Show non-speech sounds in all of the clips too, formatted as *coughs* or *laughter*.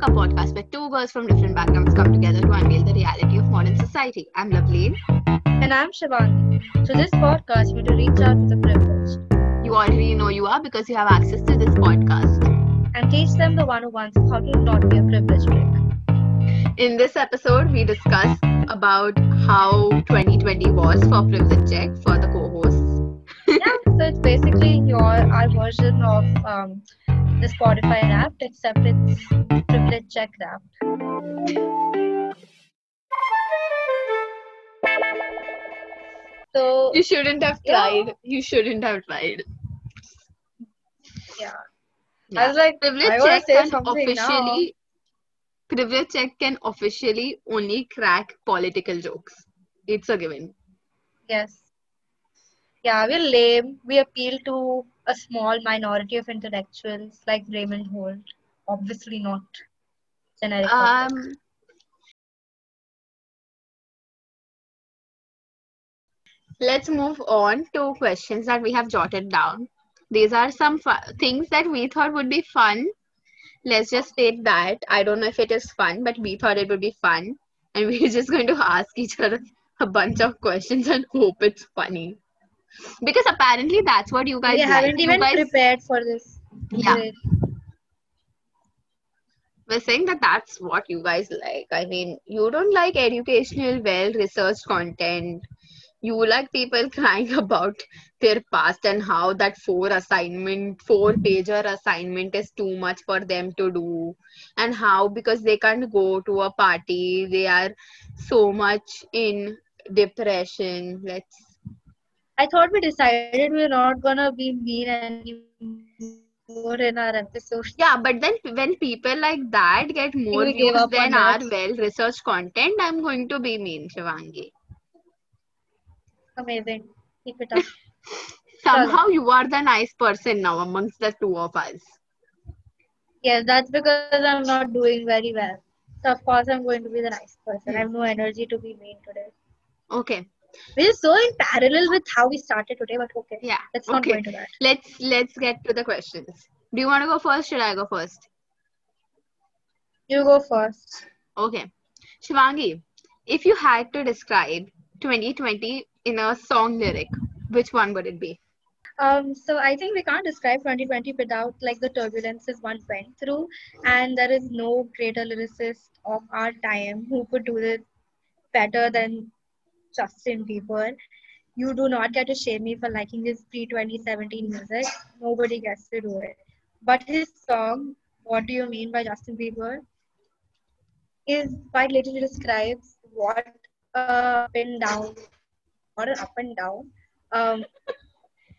A podcast where two girls from different backgrounds come together to unveil the reality of modern society. I'm Loveleen. And I'm Shivangi. Through this podcast, we to reach out to the privileged. You already know you are because you have access to this podcast. And teach them the 101s of how to not be a privileged prick. In this episode, we discuss about how 2020 was for Privilege Check for the co-hosts. yeah, so it's basically your our version of um, the Spotify Wrapped, except it's Privilege Check Wrapped. So You shouldn't have Yeah. tried. You shouldn't have tried. yeah, Yeah. I was like, Privilege I check can officially privilege check can officially only crack political jokes. It's a given. yes, yeah, we're lame. We appeal to a small minority of intellectuals like Raymond Holt. Obviously not generic. Um let's move on to questions that we have jotted down. These are some fu- things that we thought would be fun. Let's just state that. I don't know if it is fun, but we thought it would be fun. And *laughs* we're just going to ask each other a bunch of questions and hope it's funny. Because apparently that's what you guys we like. haven't even guys- prepared for this. Yeah. We're saying that that's what you guys like. I mean, you don't like educational, well researched content. You like people *laughs* crying about their past and how that four assignment, four pager assignment is too much for them to do, and how because they can't go to a party, they are so much in depression. Let's I thought we decided we're not gonna be mean anymore in our episode. yeah, but then when people like that get more we views than our well researched content, I'm going to be mean, Shivangi. Amazing. Keep it up. *laughs* Somehow you are the nice person now amongst the two of us. yes, that's because I'm not doing very well. So of course I'm going to be the nice person. I have no energy to be mean today. Okay. Which is so in parallel with how we started today, but okay. Yeah. Let's not okay. go into that. Let's let's get to the questions. Do you want to go first? Should I go first? You go first. Okay. Shivangi, if you had to describe 2020 in a song lyric, which one would it be? Um, so I think we can't describe 2020 without like the turbulences one went through, and there is no greater lyricist of our time who could do this better than Justin Bieber. You do not get to shame me for liking his pre-2017 music. Nobody gets to do it. But his song, "What Do You Mean" by Justin Bieber, is quite literally describes what a up and down, what an up and down. Um,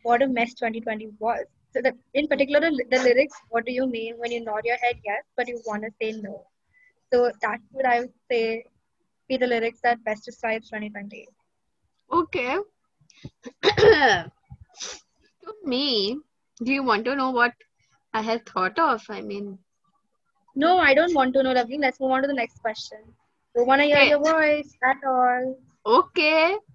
what a mess 2020 was. So the, in particular, the, the lyrics, what do you mean when you nod your head yes, but you want to say no? So that's what I would say be the lyrics that best describes 2020. Okay. *coughs* to me, do you want to know what I have thought of? I mean, No, I don't want to know, Lovely. Let's move on to the next question. Don't want to hear Okay. your voice at all. Okay. *laughs*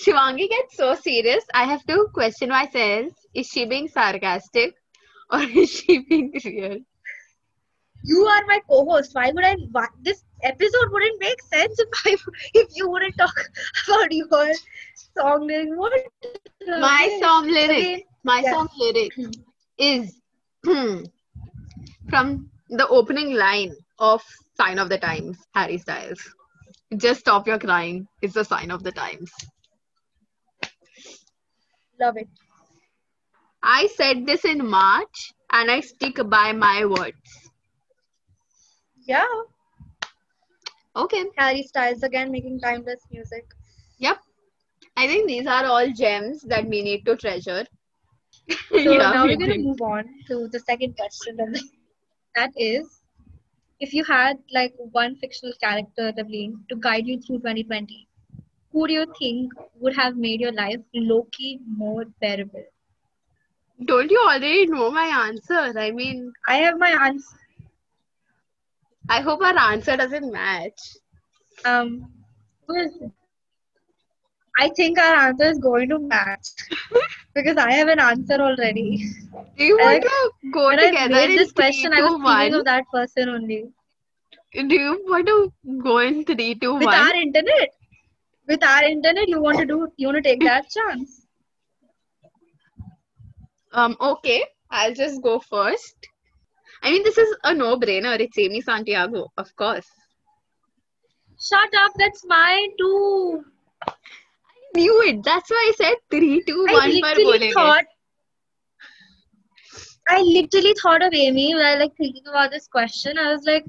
Shivangi gets so serious. I have to question myself. Is she being sarcastic or *laughs* is she being real? You are my co-host. Why would I? Why, this episode wouldn't make sense if I *laughs* if you wouldn't talk *laughs* about your song lyrics. What? Uh, my Lovely? song lyric, Again, my yeah. song lyric *clears throat* is hmm, from the opening line of Sign of the Times, Harry Styles. Just stop your crying. It's a sign of the times. Love it. I said this in March and I stick by my words. Yeah. Okay. Harry Styles again making timeless music. Yep. I think these are all gems that we need to treasure. So *laughs* Yeah, now we we're going to move on to the second question. and *laughs* That is, if you had like one fictional character, Devleen, to guide you through 2020, who do you think would have made your life low-key more bearable? Don't you already know my answer? I mean, I have my answer. I hope our answer doesn't match. Um, who is it? I think our answer is going to match. *laughs* because I have an answer already. Do you want to go When I together made in this question, I was thinking one? of that person only. Do you want to go in three, two, With one? our internet, with our internet, you want to do, you want to take that *laughs* chance. Um, okay, I'll just go first. I mean, this is a no brainer. It's Amy Santiago, of course. Shut up. That's my two. I knew it. That's why I said three, two, I one. Literally thought. I literally thought of Amy while like thinking about this question. I was like,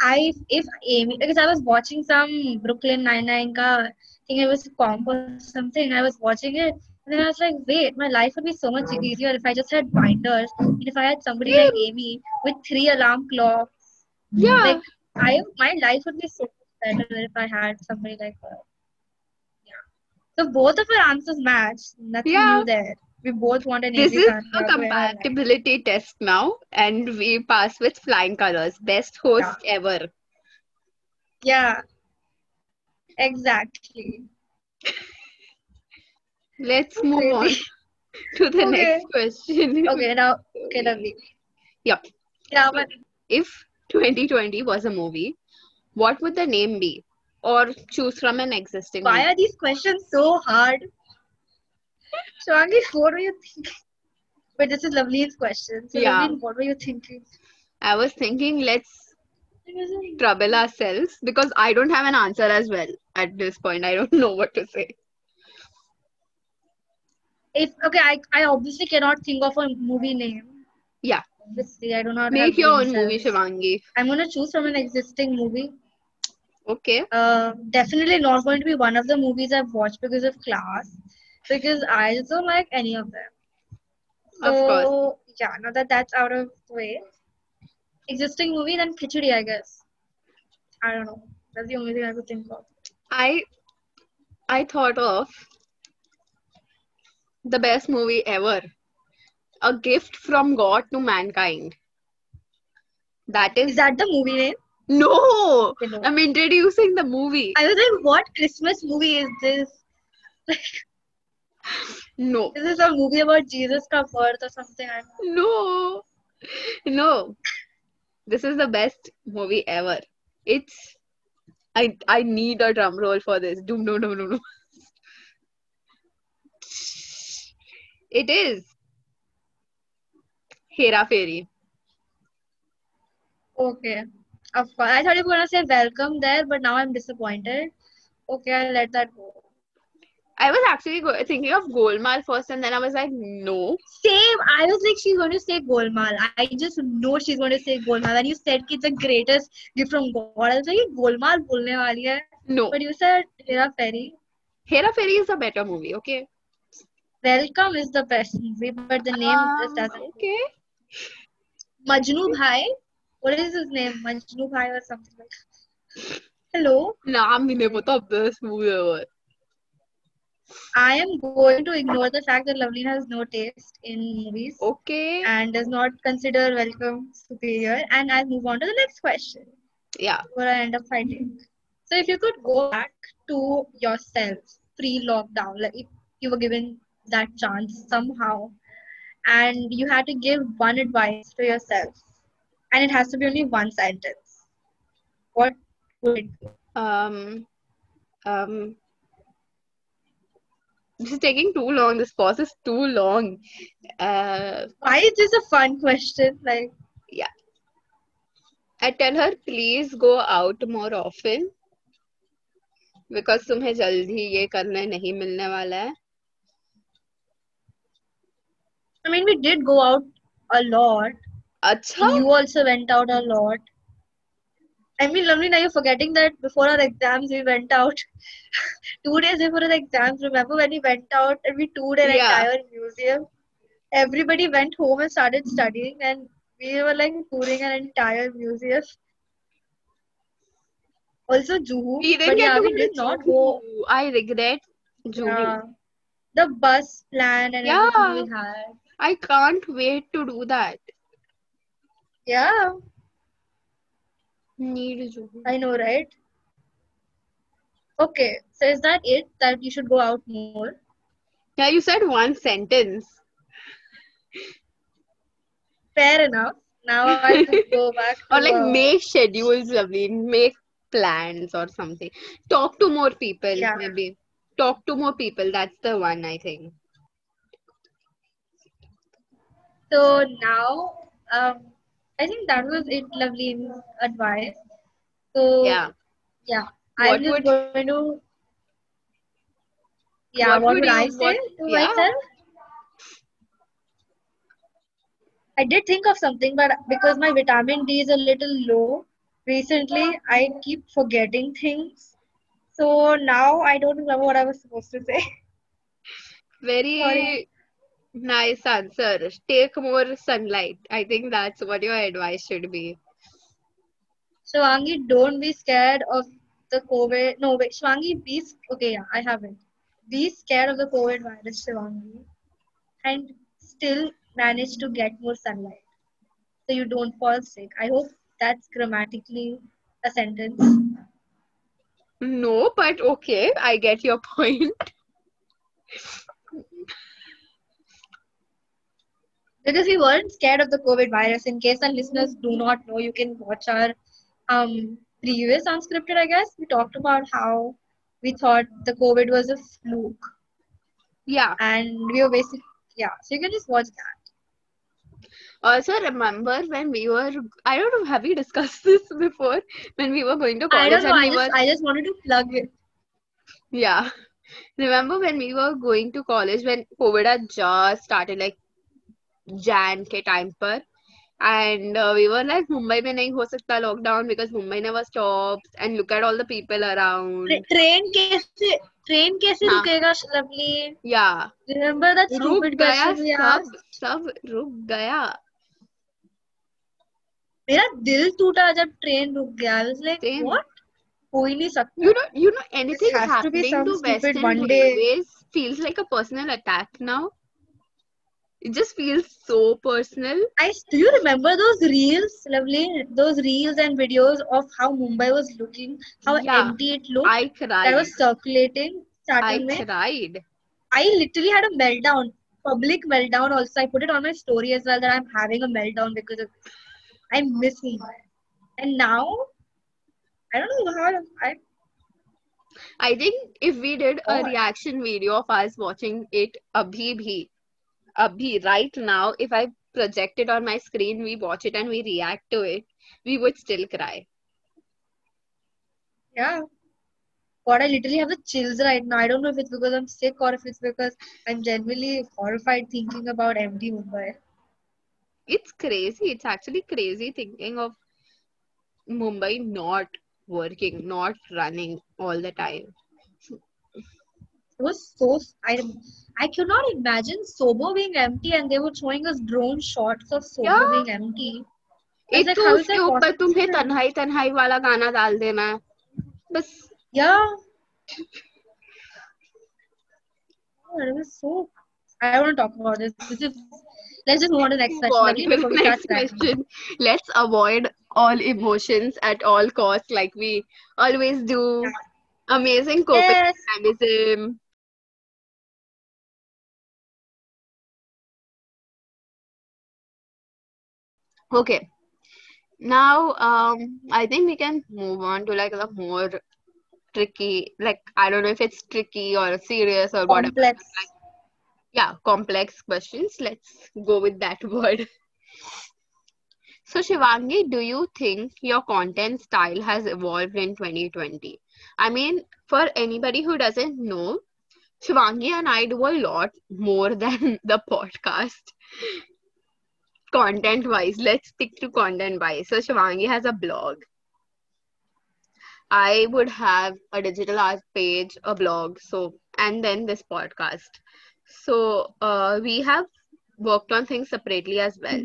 I if Amy because I was watching some Brooklyn Nine Nine ka I think it was comp or something. I was watching it and then I was like, wait, my life would be so much easier if I just had binders and if I had somebody like Amy with three alarm clocks. Yeah. Like I my life would be so much better if I had somebody like her. Yeah. So both of our answers match. Nothing Yeah. new there. We both want an This is a Santiago in our life. compatibility test now, and we pass with flying colors. Best host ever. Yeah. Exactly. Let's move on *laughs* to the Okay. next question. *laughs* Okay, now okay, lovely. Yep. Yeah, but If 2020 was a movie, what would the name be? Or choose from an existing why movie? are these questions so hard? So, Shivangi, what were you thinking? But this is Lovely's question. So Yeah. What were you thinking? I was thinking let's trouble ourselves because I don't have an answer as well at this point. I don't *laughs* know what to say. If okay, I, I obviously cannot think of a movie name. Yeah. Obviously, I do not Make your own movie. Shivangi. I'm gonna choose from an existing movie. Okay. Uh, definitely not going to be one of the movies I've watched because of class, because I just don't like any of them. Of course. So yeah, now that that's out of the way, existing movie then Khichdi, I guess. I don't know. That's the only thing I could think of. I I thought of the best movie ever. A gift from God to mankind. That Is is that the movie name? no. I'm introducing the movie. I was like, what Christmas movie is this? *laughs* No. This is a movie about Jesus' ka birth or something? No. No. This is the best movie ever. It's I I need a drum roll for this. Doom no no no no. It is Hera Pheri. Okay. Of course. I thought you were gonna say welcome there, but now I'm disappointed. Okay, I'll let that go. I was actually go- thinking of Golmaal first, and then I was like, no. Same. I was like, she's going to say Golmaal. I just know she's going to say Golmaal. When you said it's the greatest gift from God, I was like, Golmaal bolne wali hai. No. But you said Hera Pheri. Hera Pheri is a better movie, okay? Welcome is the best movie, but the name ah, um, doesn't. Okay. Majnu Bhai. What is his name? Majnu Bhai or something like. Hello. Naam bhi nahi pata best movie ever. I am going to ignore the fact that Lovelina has no taste in movies. Okay. And does not consider Welcome superior. And I'll move on to the next question. Yeah. Where I end up fighting. So if you could go back to yourself pre-lockdown, like if you were given that chance somehow, and you had to give one advice to yourself, and it has to be only one sentence, what would it be? Um. Um. This is taking too long. This pause is too long. Uh, Why is this a fun question? Like, I tell her please go out more often because तुम्हें जल्दी ये करने नहीं मिलने वाला है. I mean, we did go out a lot. Achha? You also went out a lot. I mean, Lovely, now you're forgetting that before our exams, we went out. *laughs* two days before the exams, remember when we went out and we toured an yeah. entire museum? Everybody went home and started studying, and we were like touring an entire museum. Also, Juhu. We didn't get yeah, to we did not go. I regret Juhu. Yeah. The bus plan and yeah. everything we had. I can't wait to do that. Yeah, Need Juhu. I know, right? Okay, so is that it? That you should go out more? Yeah, you said one sentence. Fair enough. Now I'll *laughs* just go back. Or like uh, make schedules, lovely. Make plans or something. Talk to more people, Yeah. maybe. Talk to more people. That's the one, I think. So now, um, I think that was it. Lovely advice. So Yeah. yeah, What I'm just would- going to. Yeah, What what, would would I say what- to yeah. myself? I did think of something, but because my vitamin D is a little low recently, I keep forgetting things. So now I don't remember what I was supposed to say. Very *laughs* Sorry. Nice answer. Take more sunlight. I think that's what your advice should be. So, Shivangi, don't be scared of the COVID. No, wait, Shivangi, be okay. Yeah, I have it. Be scared of the COVID virus, Shivangi, and still manage to get more sunlight so you don't fall sick. I hope that's grammatically a sentence. No, but okay, I get your *laughs* point. Because we weren't scared of the COVID virus. In case our listeners do not know, you can watch our um, previous unscripted, I guess. We talked about how we thought the COVID was a fluke. Yeah. And we were basically, yeah. So you can just watch that. Also, remember when we were, I don't know, have we discussed *laughs* this before? When we were going to college I don't know. and I we just, were, I just wanted to plug it. yeah. Remember when we were going to college when COVID had just started, like Jain के time पर. And we were like Mumbai में नहीं हो सकता lockdown because Mumbai ने never stop and look at all the people around train कैसे train कैसे हाँ. रुकेगा या रिमेंबर दैट रुक गया सब सब रुक गया. मेरा दिल टूटा जब ट्रेन रुक गया. लाइक व्हाट हो ही नहीं सकता। You know you know anything happening to western feels like a personal attack now It just feels so personal. I do you remember those reels lovely those reels and videos of how Mumbai was looking how Yeah. empty it looked I that cried. was circulating I starting में cried. I literally had a meltdown, public meltdown. Also, I put it on my story as well that I'm having a meltdown because of I miss Mumbai. And now, I don't know how I. I think if we did a God. reaction video of us watching it abhi bhi, abhi right now, if I project it on my screen, we watch it and we react to it, we would still cry. Yeah. God, I literally have the chills right now. I don't know if it's because I'm sick or if it's because I'm genuinely horrified thinking about empty Mumbai. It's crazy. It's actually crazy thinking of Mumbai not working, not running all the time It was so. I I could not imagine Sobo being empty and they were showing us drone shots of Sobo Yeah. being empty. I was एक like, तो how is उसके that ऊपर तुम्हें possible? तन्हाई तन्हाई वाला गाना डाल देना है बस Yeah. *laughs* Oh, it was so. I don't want to talk about this. This is. Let's just move on to the next move question. on Lovely, to the before we start next cracking. question. Let's avoid all emotions at all costs, like we always do. Amazing coping Yes. mechanism. Okay. Now, um, I think we can move on to like the more tricky, like I don't know if it's tricky or serious or whatever. Complex. Yeah, complex questions. Let's go with that *laughs* word. So, Shivangi, do you think your content style has evolved in 2020? I mean, for anybody who doesn't know, Shivangi and I do a lot more *laughs* than the podcast. Content wise, let's stick to content wise. So, Shivangi has a blog. I would have a digital art page, a blog, so and then this podcast. So, uh, we have worked on things separately as well.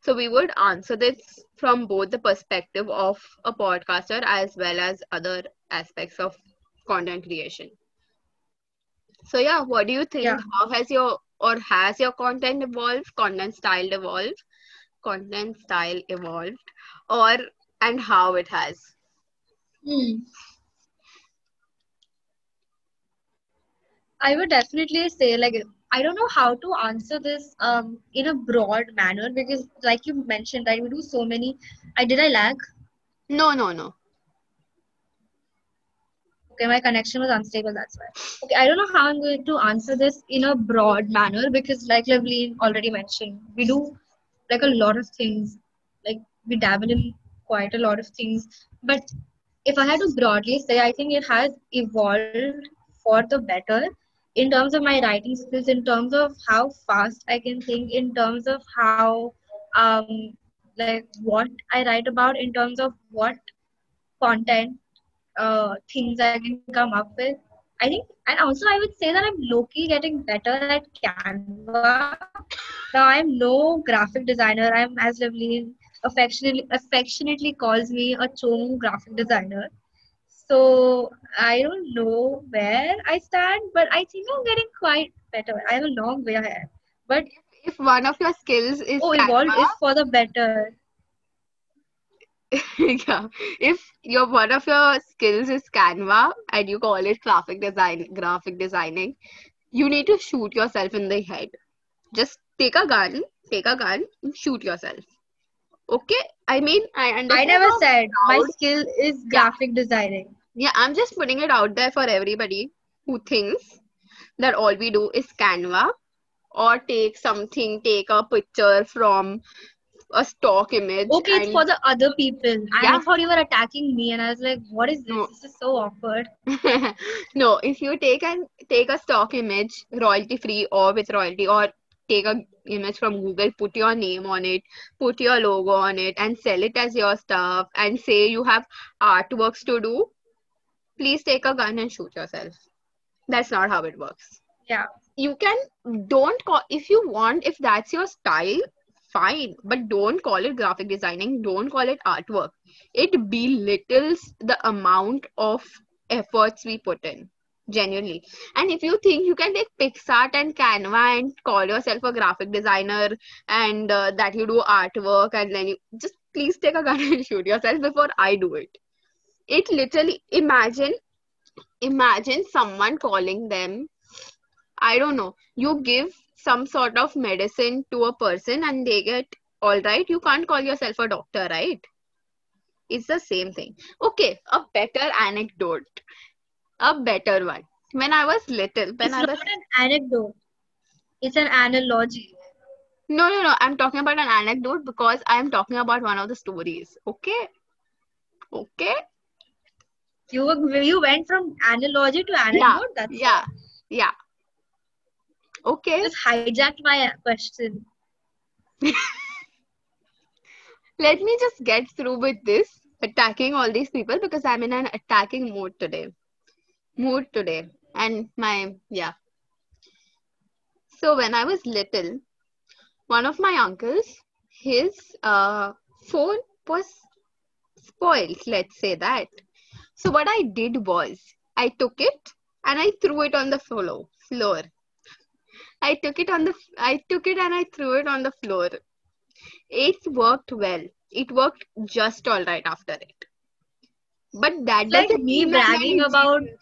So we would answer this from both the perspective of a podcaster as well as other aspects of content creation. So yeah, what do you think? Yeah. How has your or has your content evolved? Content style evolved? Content style evolved? Or and how it has? Hmm. I would definitely say like I don't know how to answer this um in a broad manner because like you mentioned that we do so many I did I lag? No, no, no. Okay, my connection was unstable, that's why. Okay, I don't know how I'm going to answer this in a broad manner because like Loveleen already mentioned, we do like a lot of things. Like we dabble in quite a lot of things. But if I had to broadly say, I think it has evolved for the better in terms of my writing skills, in terms of how fast I can think, in terms of how um like what I write about, in terms of what content uh things I can come up with. I think, and also I would say that I'm low-key getting better at Canva. Now I'm no graphic designer. I'm as Loveleen affectionately affectionately calls me a chong graphic designer. So I don't know where I stand, but I think I'm getting quite better. I have a long way ahead. But If one of your skills is oh, evolved Canva, is for the better. Yeah, if your one of your skills is Canva and you call it graphic design, graphic designing, you need to shoot yourself in the head. Just take a gun, take a gun, and shoot yourself. Okay? I mean, I understand. I never said my skill is Yeah. graphic designing. Yeah, I'm just putting it out there for everybody who thinks that all we do is Canva or take something, take a picture from a stock image Okay, it's for the other people. And I yeah, thought you were attacking me, and I was like, what is this? no. This is so awkward. *laughs* No, if you take an take a stock image, royalty free or with royalty, or take a image from Google, put your name on it, put your logo on it, and sell it as your stuff, and say you have artworks to do, please take a gun and shoot yourself. That's not how it works. Yeah. You can don't call if you want, if that's your style, fine, but don't call it graphic designing, don't call it artwork. It belittles the amount of efforts we put in genuinely and if you think you can take PicsArt and canva and call yourself a graphic designer and uh, that you do artwork and then you just please take a gun *laughs* and shoot yourself before i do it it literally imagine imagine someone calling them i don't know you give some sort of medicine to a person and they get all right you can't call yourself a doctor right it's the same thing okay a better anecdote a better one. When I was little, when It's I not an anecdote, it's an analogy. no, no, no, I'm talking about an anecdote because I'm talking about one of the stories. Okay, okay, You you went from analogy to yeah, anecdote. That's yeah, yeah. Okay, just hijacked my question. let me just get through with this attacking all these people because I'm in an attacking mood today. Mood today, and my yeah. So when I was little, one of my uncles, his uh, phone was spoiled, let's say that. So what I did was I took it and I threw it on the floor. Floor. I took it on the I took it and I threw it on the floor. It worked well. It worked just all right after it. But that It's like doesn't me mean that I'm bragging a about genius.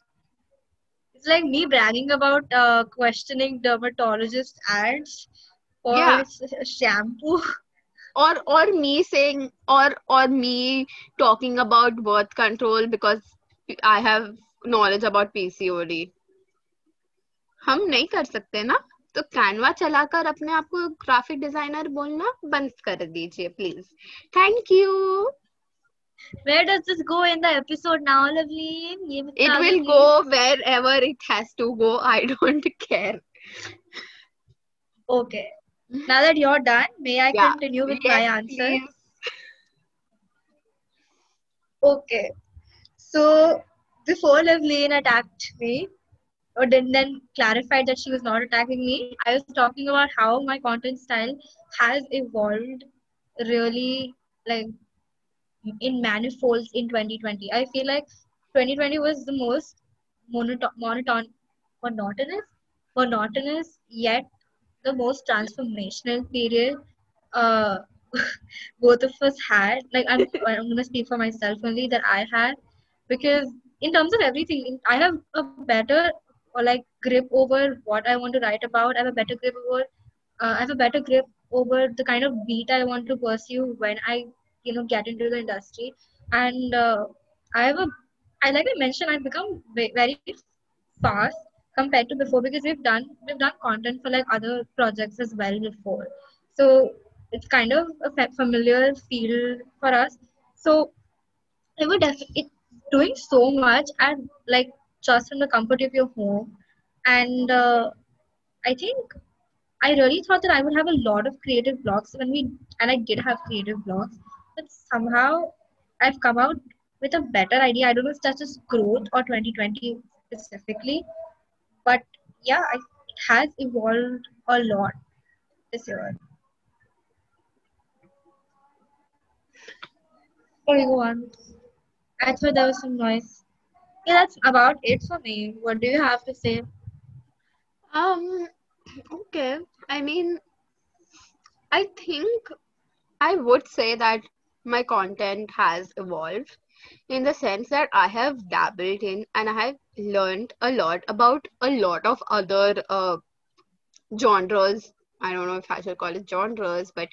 it's like me bragging about uh, questioning dermatologist ads for Yeah. s- shampoo. *laughs* Or or me saying or or me talking about birth control because I have knowledge about PCOD. हम नहीं कर सकते ना तो Canva चलाकर अपने आप को ग्राफिक डिज़ाइनर बोलना बंद कर दीजिए please thank you Where does this go in the episode now, lovely? it will go wherever it has to go i don't care Okay. Now that you're done, may I yeah continue with yes, my yes answer? please Okay. So before Loveleen attacked me, or then then clarified that she was not attacking me, I was talking about how my content style has evolved really like in manifolds in 2020. I feel like 2020 was the most monoton, monoton, monotonous, monotonous yet the most transformational period uh, *laughs* both of us had. Like I'm, I'm gonna speak for myself only that I had because in terms of everything, I have a better or like grip over what I want to write about. I have a better grip over. Uh, I have a better grip over the kind of beat I want to pursue when I, you know, get into the industry. And uh, I have a, I like I mentioned, I've become very fast compared to before because we've done we've done content for like other projects as well before. So it's kind of a familiar field for us. So it would definitely doing so much and like just from the comfort of your home. And uh, I think I really thought that I would have a lot of creative blocks when we, and I did have creative blocks, but somehow I've come out with a better idea. I don't know if that's just growth or 2020 specifically, but yeah, it has evolved a lot this year. Okay, go on. I thought there was some noise. Yeah, that's about it for me. What do you have to say? Um, okay. I mean, I think I would say that my content has evolved in the sense that I have dabbled in and I have learned a lot about a lot of other uh, genres. I don't know if I should call it genres, but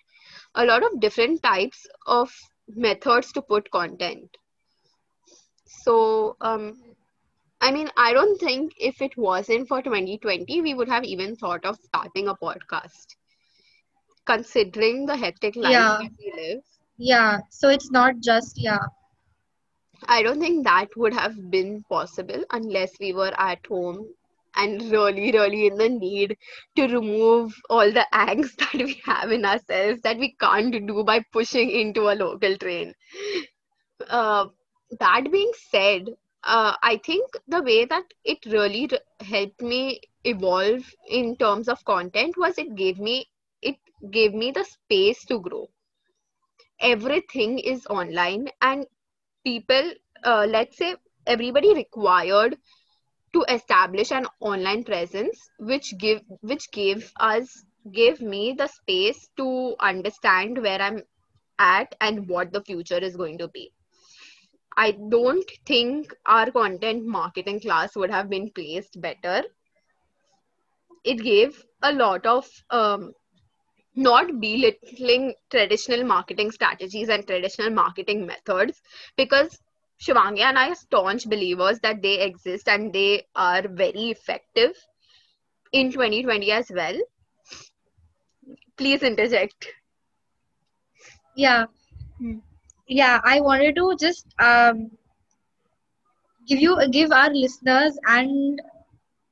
a lot of different types of methods to put content. So, um, I mean, I don't think if it wasn't for 2020, we would have even thought of starting a podcast. Considering the hectic life Yeah, that we live, yeah. So it's not just, yeah, I don't think that would have been possible unless we were at home and really, really in the need to remove all the angst *laughs* that we have in ourselves that we can't do by pushing into a local train. Uh, that being said, uh, I think the way that it really r- helped me evolve in terms of content was it gave me it gave me the space to grow. Everything is online, and people, uh, let's say, everybody required to establish an online presence, which give which gave us gave me the space to understand where I'm at and what the future is going to be I don't think our content marketing class would have been placed better. It gave a lot of um, not belittling traditional marketing strategies and traditional marketing methods because Shivangi and I are staunch believers that they exist and they are very effective in 2020 as well. Please interject. yeah, yeah. I wanted to just um, give you give our listeners and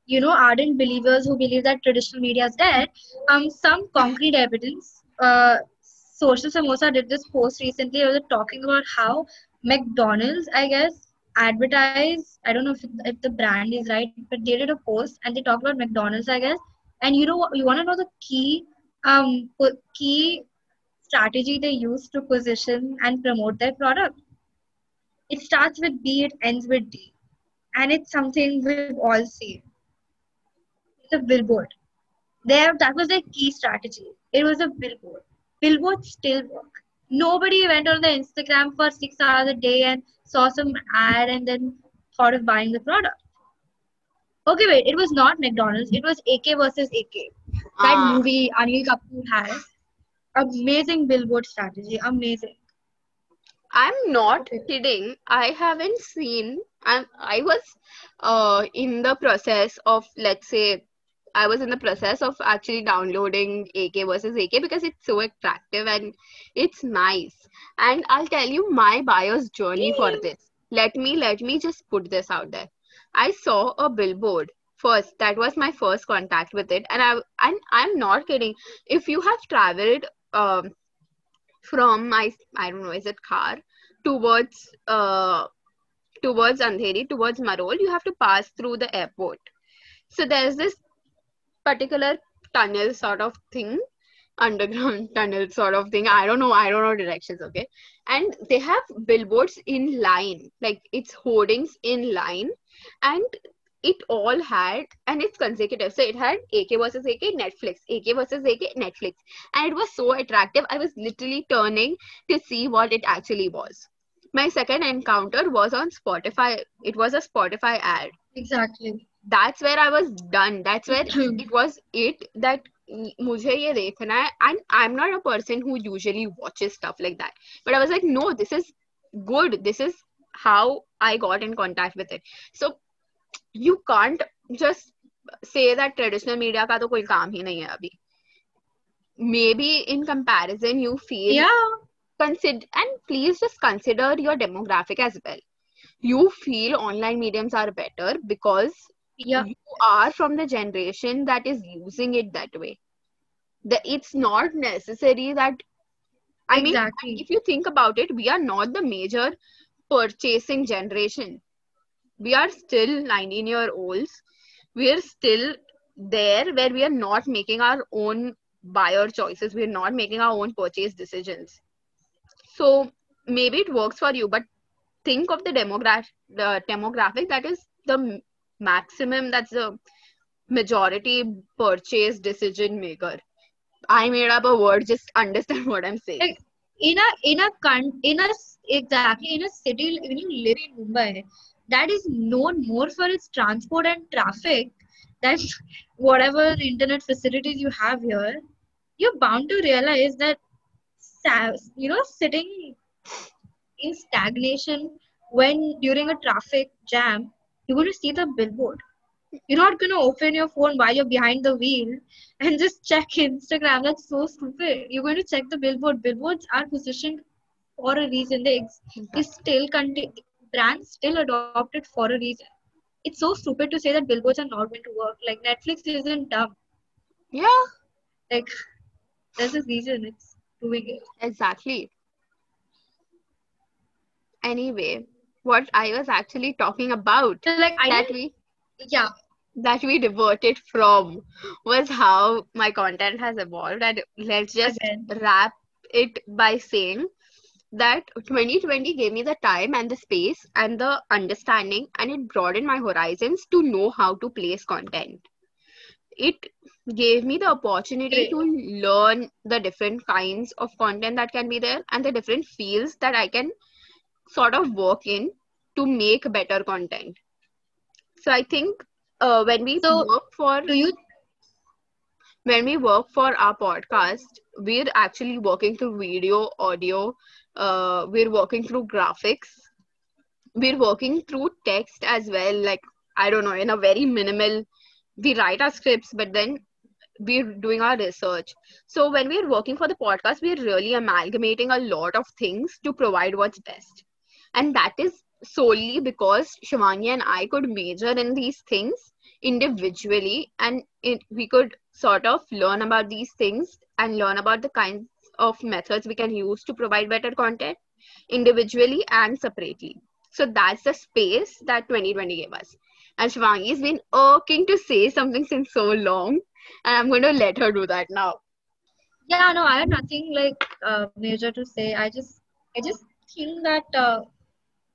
you know ardent believers who believe that traditional media is dead um some concrete evidence uh social samosa did this post recently they were talking about how mcdonald's i guess advertise i don't know if, if the brand is right but they did a post and they talked about mcdonald's i guess and you know you want to know the key um key strategy they use to position and promote their product it starts with b it ends with d and it's something we've all seen it's a billboard. There, that was their key strategy. It was a billboard. Billboards still work. Nobody went on the Instagram for six hours a day and saw some ad and then thought of buying the product. Okay, wait, it was not McDonald's. It was AK versus AK. That Uh, movie Anil Kapoor has. Amazing billboard strategy. Amazing. I'm not Okay. kidding. I haven't seen. I I was uh in the process of let's say I was in the process of actually downloading AK versus AK because it's so attractive and it's nice. And I'll tell you my buyer's journey for this. Let me let me just put this out there. I saw a billboard first. That was my first contact with it, and I and I'm not kidding. If you have traveled um from my I don't know is it car towards uh towards Andheri towards Marol you have to pass through the airport. So there's this particular tunnel sort of thing underground *laughs* tunnel sort of thing. I don't know I don't know directions okay? And they have billboards in line like it's hoardings in line. And it all had and it's consecutive so it had ak versus ak netflix ak versus ak netflix and it was so attractive i was literally turning to see what it actually was my second encounter was on spotify it was a spotify ad Exactly. that's where I was done. That's where it was it that मुझे ये देखना है and I'm not a person who usually watches stuff like that. But I was like, no, this is good. This is how I got in contact with it. So you can't just say that traditional media ka to koi kaam hi nahi hai abhi maybe in comparison you feel consider and please just consider your demographic as well. You feel online mediums are better because you are from the generation that is using it that way. The, it's not necessary that i mean if you think about it we are not the major purchasing generation. We are still 19 year olds. We are still there where we are not making our own buyer choices. We are not making our own purchase decisions. So maybe it works for you, but think of the demographic, the demographic that is the maximum. That's the majority purchase decision maker. I made up a word. Just understand *laughs* what I'm saying. Like, in a in a con- in a exactly in a city when you live in Mumbai that is known more for its transport and traffic than *laughs* whatever internet facilities you have here you're bound to realize that you know sitting in stagnation when during a traffic jam you're going to see the billboard you're not going to open your phone while you're behind the wheel and *laughs* just check Instagram. That's so stupid. You're going to check the billboard. Billboards are positioned for a reason. They, ex- they still contain brands still adopt it for a reason. It's so stupid to say that billboards are not going to work. Like Netflix isn't dumb. Yeah, Like there's a reason it's doing it. exactly. Anyway, what I was actually talking about So, like I that we yeah, that we diverted from was how my content has evolved and let's just again. wrap it by saying that 2020 gave me the time and the space and the understanding and it broadened my horizons to know how to place content it gave me the opportunity Great. to learn the different kinds of content that can be there and the different fields that i can sort of work in to make better content so i think uh, when we So, work for Do you when we work for our podcast, we're actually working through video, audio, uh, we're working through graphics, we're working through text as well. Like, I don't know, in a very minimal, we write our scripts, but then we're doing our research. So, when we're working for the podcast, we're really amalgamating a lot of things to provide what's best. And that is solely because Shivangi and I could major in these things individually and it, we could sort of learn about these things and learn about the kinds of methods we can use to provide better content individually and separately. So that's the space that 2020 gave us. And Shivangi's been irking to say something since so long, and I'm going to let her do that now. Yeah, no, I have nothing like uh, major to say. I just, I just think that uh,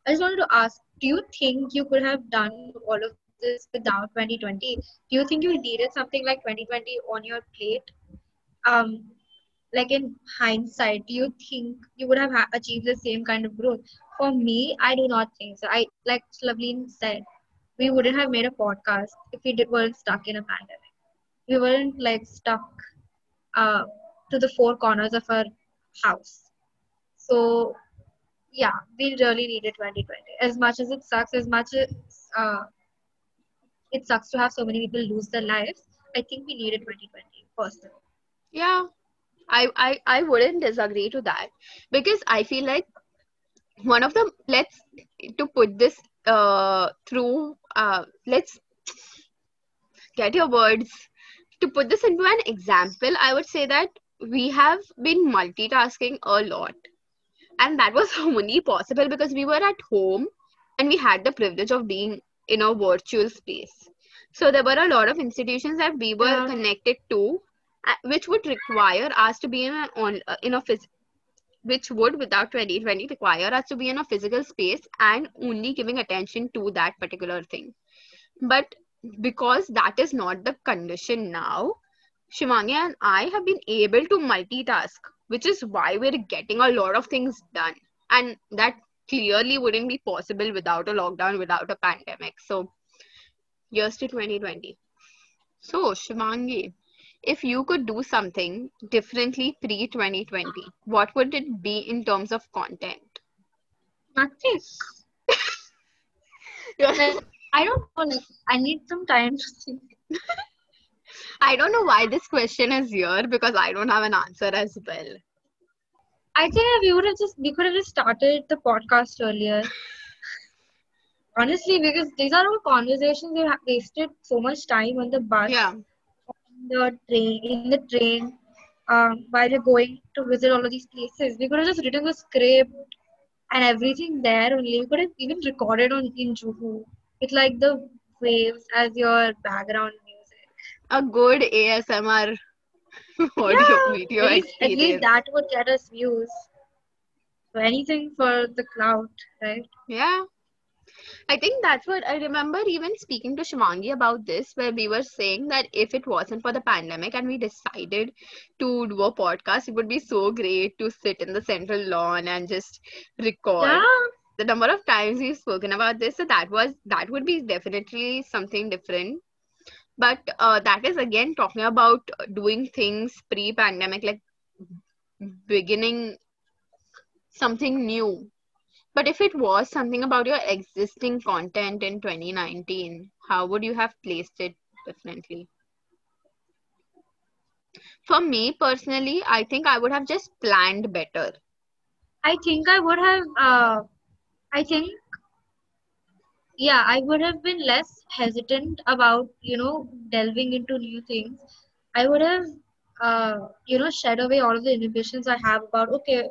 I just wanted to ask: Do you think you could have done all of this without 2020? Do you think you needed something like 2020 on your plate? Um, like in hindsight, do you think you would have ha- achieved the same kind of growth? For me, I do not think so. I like Slavleen said, we wouldn't have made a podcast if we did, weren't stuck in a pandemic. We weren't like stuck uh, to the four corners of our house. So yeah, we really needed 2020. As much as it sucks, as much as uh, it sucks to have so many people lose their lives, I think we need needed 2020 personally. Yeah, I, I, I wouldn't disagree to that. Because I feel like one of the let's to put this uh through uh let's get your words. To put this into an example i would say that we have been multitasking a lot. And that was *laughs* only possible because we were at home and we had the privilege of being in a virtual space so there were a lot of institutions that we were Yeah. connected to uh, which would require us to be in an on uh, in a phys- which would without 2020 require us to be in a physical space and only giving attention to that particular thing but because that is not the condition now Shivangi and I have been able to multitask, which is why we're getting a lot of things done. And that clearly wouldn't be possible without a lockdown, without a pandemic. So Years to 2020. So, Shivangi, if you could do something differently pre 2020, what would it be in terms of content? Nothing. *laughs* I don't know. I need some time to think. *laughs* I don't know why this question is here because I don't have an answer as well. I think we would have just we could have just started the podcast earlier. Honestly, because these are all conversations we have wasted so much time on the bus, Yeah, on the train, in the train, um, while we're going to visit all of these places. We could have just written the script and everything there only. We could have even recorded on in Juhu with like the waves as your background music. a good ASMR *laughs* audio Yeah, video at least, at least that would get us views. So anything for the cloud, right? Yeah. I think that's what I remember even speaking to Shivangi about this, where we were saying that if it wasn't for the pandemic and we decided to do a podcast, it would be so great to sit in the central lawn and just record. Yeah, The number of times we've spoken about this, so that was that would be definitely something different. But uh, that is again talking about doing things pre-pandemic, like beginning something new. But if it was something about your existing content in 2019, how would you have placed it differently? For me personally, I think I would have just planned better. I think I would have. Uh, I think yeah, I would have been less hesitant about you know delving into new things. I would have uh, you know shed away all of the inhibitions I have about okay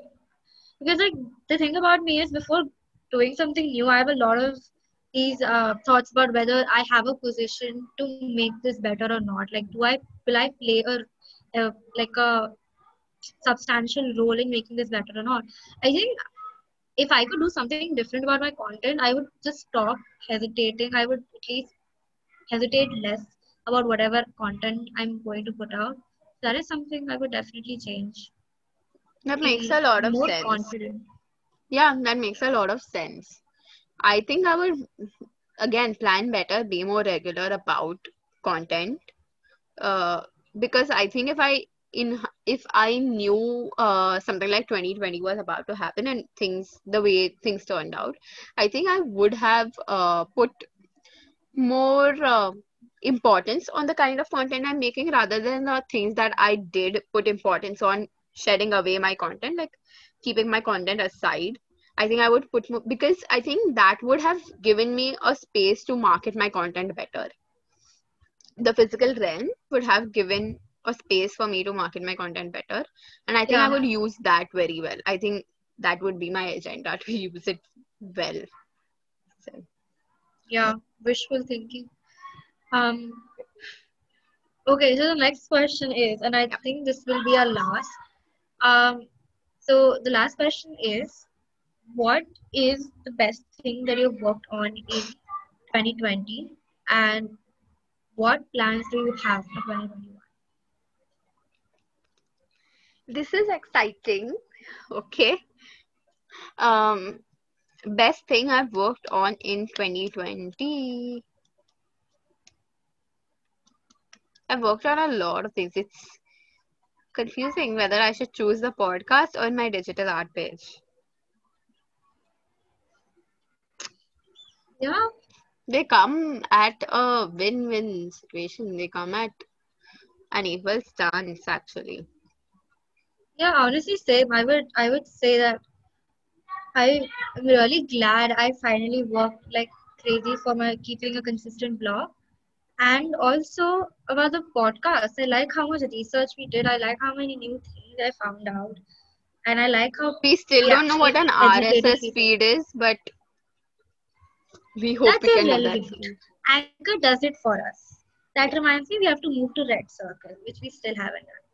because like the thing about me is before doing something new, I have a lot of these uh, thoughts about whether I have a position to make this better or not. Like, do I will I play a, a like a substantial role in making this better or not? I think if I could do something different about my content, I would just stop hesitating. I would at least hesitate less about whatever content I'm going to put out. That is something I would definitely change. That makes a lot of more sense. confident. Yeah, that makes a lot of sense. I think I would again plan better, be more regular about content. Uh, because I think if I in if I knew uh something like 2020 was about to happen and things the way things turned out, I think I would have uh put more uh, importance on the kind of content I'm making rather than the things that I did put importance on shedding away my content, like keeping my content aside. I think I would put more because I think that would have given me a space to market my content better. The physical realm would have given a space for me to market my content better, and I think I would use that very well. I think that would be my agenda *laughs* to use it well. So, Yeah, wishful thinking. Um, okay, so the next question is, and I yeah. think this will be our last. Um, so the last question is, what is the best thing that you've worked on in 2020, and what plans do you have for 2021? This is exciting. Okay. Um, best thing I've worked on in 2020. I've worked on a lot of things. It's confusing whether I should choose the podcast or my digital art page. Yeah, They come at a win-win situation. They come at an equal stance, actually. Yeah. Honestly, same. I would, I would say that I am really glad I finally worked like crazy for my keeping a consistent blog. And also about the podcast, I like how much research we did. I like how many new things I found out. And I like how We still don't know what an RSS people. feed is, but we hope That's we can do that Anchor does it for us. That reminds me, we have to move to Red Circle, which we still haven't done.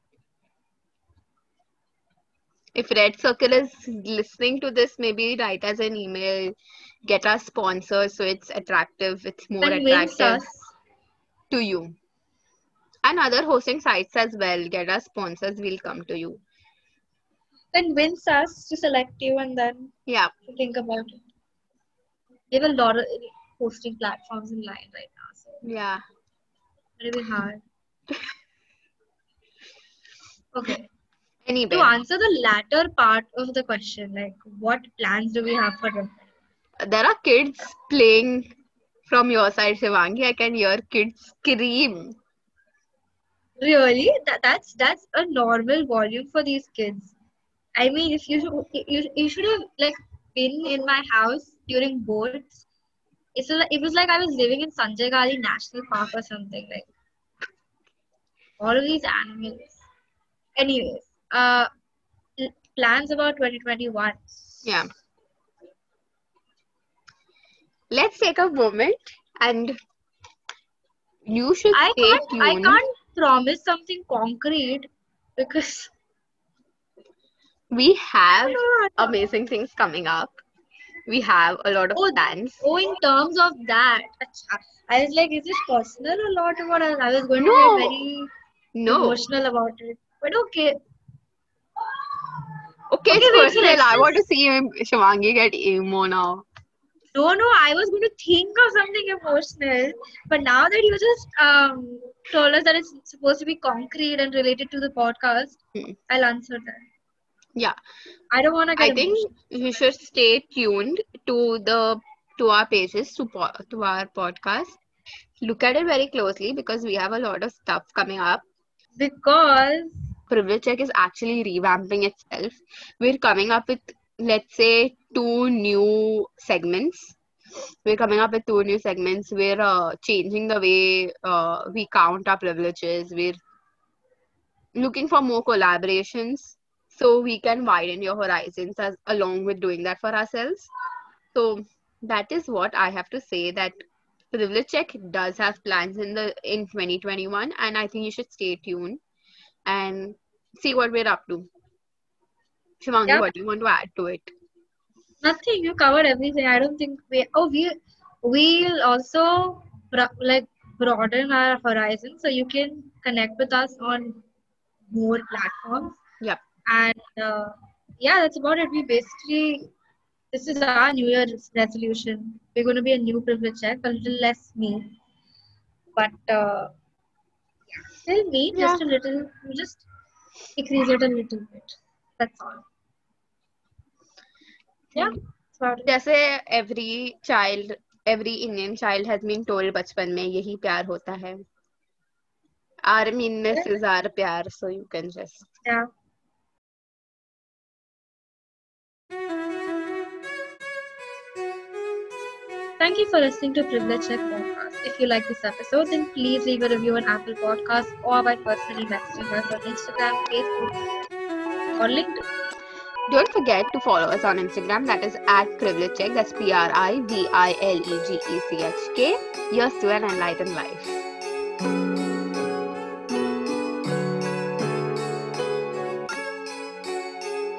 If Red Circle is listening to this, maybe write us an email, get us sponsors so it's attractive, it's more Convince attractive us. to you. And other hosting sites as well, get us sponsors, we'll come to you. Convince us to select you and then Yeah, think about it. We have a lot of hosting platforms in line right now. So Yeah. It'll be hard. *laughs* Okay. Anyway, To answer the latter part of the question, like what plans do we have for them? there are kids playing from your side, Shivangi. I can hear kids scream. Really? That, that's that's a normal volume for these kids. I mean, if you should, you, you should have like been in my house during boats. It's like, it was like I was living in Sanjay Gandhi National Park or something like. All of these animals. Anyways, uh, plans about 2021. Yeah. Let's take a moment and you should I can't I can't promise something concrete because We have amazing things coming up. We have a lot of Oh, plans. oh, in terms of that. I was like, is this personal or not about us? I was going to No. get very No. emotional about it. But okay. Okay, Okay, it's so personal. I want to see him, Shivangi get emo now. No, no, I was going to think of something emotional. But now that you just um told us that it's supposed to be concrete and related to the podcast, Hmm. I'll answer that. Yeah. I don't want to I think you should stay tuned to the to our pages to po- to our podcast. Look at it very closely because we have a lot of stuff coming up. because Privilege Check is actually revamping itself. We're coming up with let's say two new segments. We're coming up with two new segments. We're uh, changing the way uh, we count our privileges. We're looking for more collaborations so we can widen your horizons as along with doing that for ourselves. So that is what I have to say that Privilege Check does have plans in the in 2021 and I think you should stay tuned and see what we're up to. Shivangi, Yeah. what do you want to add to it? Nothing. You covered everything. I don't think we. Oh, we we'll also like broaden our horizon, so you can connect with us on more platforms. Yep. And uh, yeah, that's about it. We basically this is our New Year's resolution. We're going to be a new privilege check, a little less me, but uh, yeah, still me, just a little. Just decrease it a little bit. That's all. Yeah. जैसे every child every Indian child has been told बचपन में यही प्यार होता है our meanness is our प्यार so you can just Yeah. Thank you for listening to Privilege Check Podcast. If you like this episode, then please leave a review on Apple Podcasts or by personally messaging us on Instagram, Facebook, or LinkedIn. Don't forget to follow us on Instagram. That is at Privilege Check. That's P R I V I L E G E C H K. Here's to an enlightened life.